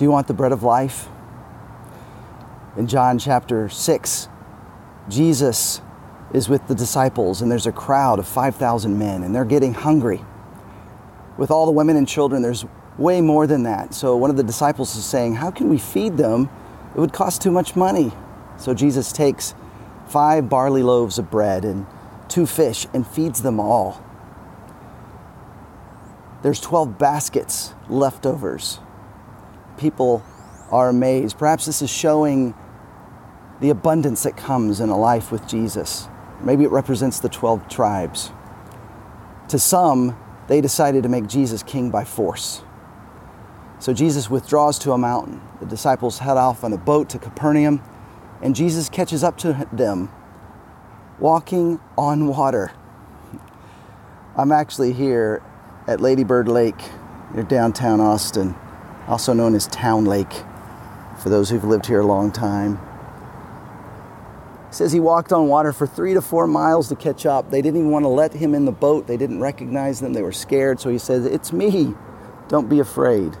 Do you want the bread of life? In John chapter 6, Jesus is with the disciples, and there's a crowd of 5,000 men, and they're getting hungry. With all the women and children, there's way more than that. So one of the disciples is saying, How can we feed them? It would cost too much money. So Jesus takes five barley loaves of bread and two fish and feeds them all. There's 12 baskets leftovers. People are amazed. Perhaps this is showing the abundance that comes in a life with Jesus. Maybe it represents the 12 tribes. To some, they decided to make Jesus king by force. So Jesus withdraws to a mountain. The disciples head off on a boat to Capernaum, and Jesus catches up to them walking on water. I'm actually here at Ladybird Lake near downtown Austin, also known as Town Lake for those who've lived here a long time. He says he walked on water for three to four miles to catch up. They didn't even want to let him in the boat. They didn't recognize them. They were scared. So he says, It's me. Don't be afraid.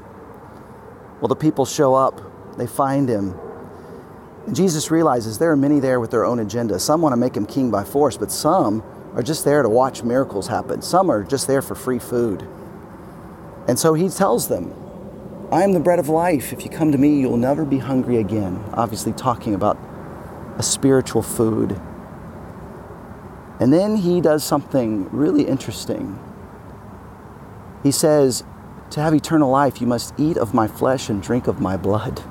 Well, the people show up. They find him. And Jesus realizes there are many there with their own agenda. Some want to make him king by force, but some are just there to watch miracles happen. Some are just there for free food. And so he tells them, I am the bread of life. If you come to me, you'll never be hungry again. Obviously, talking about a spiritual food. And then he does something really interesting. He says, To have eternal life, you must eat of my flesh and drink of my blood.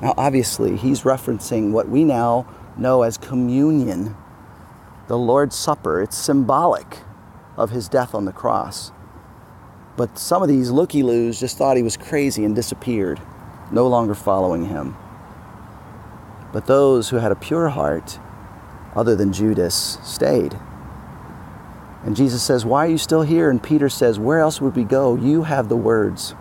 Now, obviously, he's referencing what we now know as communion, the Lord's Supper. It's symbolic of his death on the cross. But some of these looky loos just thought he was crazy and disappeared, no longer following him. But those who had a pure heart, other than Judas, stayed. And Jesus says, Why are you still here? And Peter says, Where else would we go? You have the words